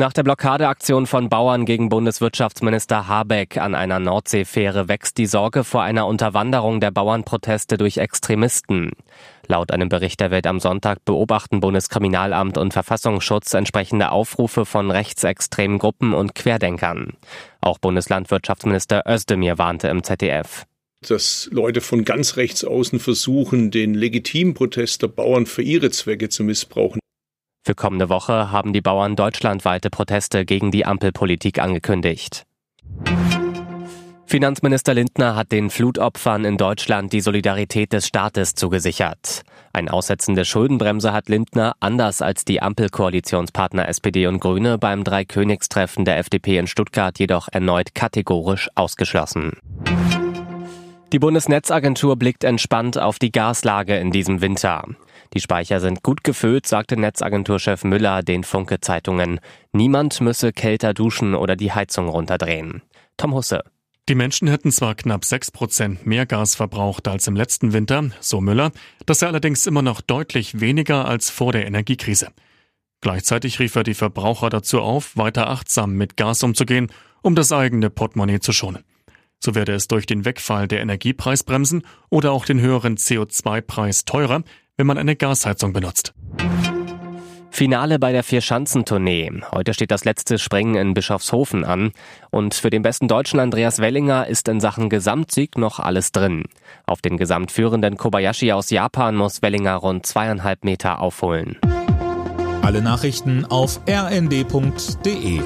Nach der Blockadeaktion von Bauern gegen Bundeswirtschaftsminister Habeck an einer Nordseefähre wächst die Sorge vor einer Unterwanderung der Bauernproteste durch Extremisten. Laut einem Bericht der Welt am Sonntag beobachten Bundeskriminalamt und Verfassungsschutz entsprechende Aufrufe von rechtsextremen Gruppen und Querdenkern. Auch Bundeslandwirtschaftsminister Özdemir warnte im ZDF dass Leute von ganz rechts außen versuchen, den legitimen Protest der Bauern für ihre Zwecke zu missbrauchen. Für kommende Woche haben die Bauern deutschlandweite Proteste gegen die Ampelpolitik angekündigt. Finanzminister Lindner hat den Flutopfern in Deutschland die Solidarität des Staates zugesichert. Ein Aussetzen der Schuldenbremse hat Lindner, anders als die Ampelkoalitionspartner SPD und Grüne, beim Dreikönigstreffen der FDP in Stuttgart jedoch erneut kategorisch ausgeschlossen. Die Bundesnetzagentur blickt entspannt auf die Gaslage in diesem Winter. Die Speicher sind gut gefüllt, sagte Netzagenturchef Müller den Funke-Zeitungen. Niemand müsse kälter duschen oder die Heizung runterdrehen. Tom Husse. Die Menschen hätten zwar knapp 6 Prozent mehr Gas verbraucht als im letzten Winter, so Müller, das sei allerdings immer noch deutlich weniger als vor der Energiekrise. Gleichzeitig rief er die Verbraucher dazu auf, weiter achtsam mit Gas umzugehen, um das eigene Portemonnaie zu schonen. So werde es durch den Wegfall der Energiepreisbremsen oder auch den höheren CO2-Preis teurer, wenn man eine Gasheizung benutzt. Finale bei der Vier-Schanzentournee. Heute steht das letzte Springen in Bischofshofen an. Und für den besten Deutschen Andreas Wellinger ist in Sachen Gesamtsieg noch alles drin. Auf den gesamtführenden Kobayashi aus Japan muss Wellinger rund zweieinhalb Meter aufholen. Alle Nachrichten auf rnd.de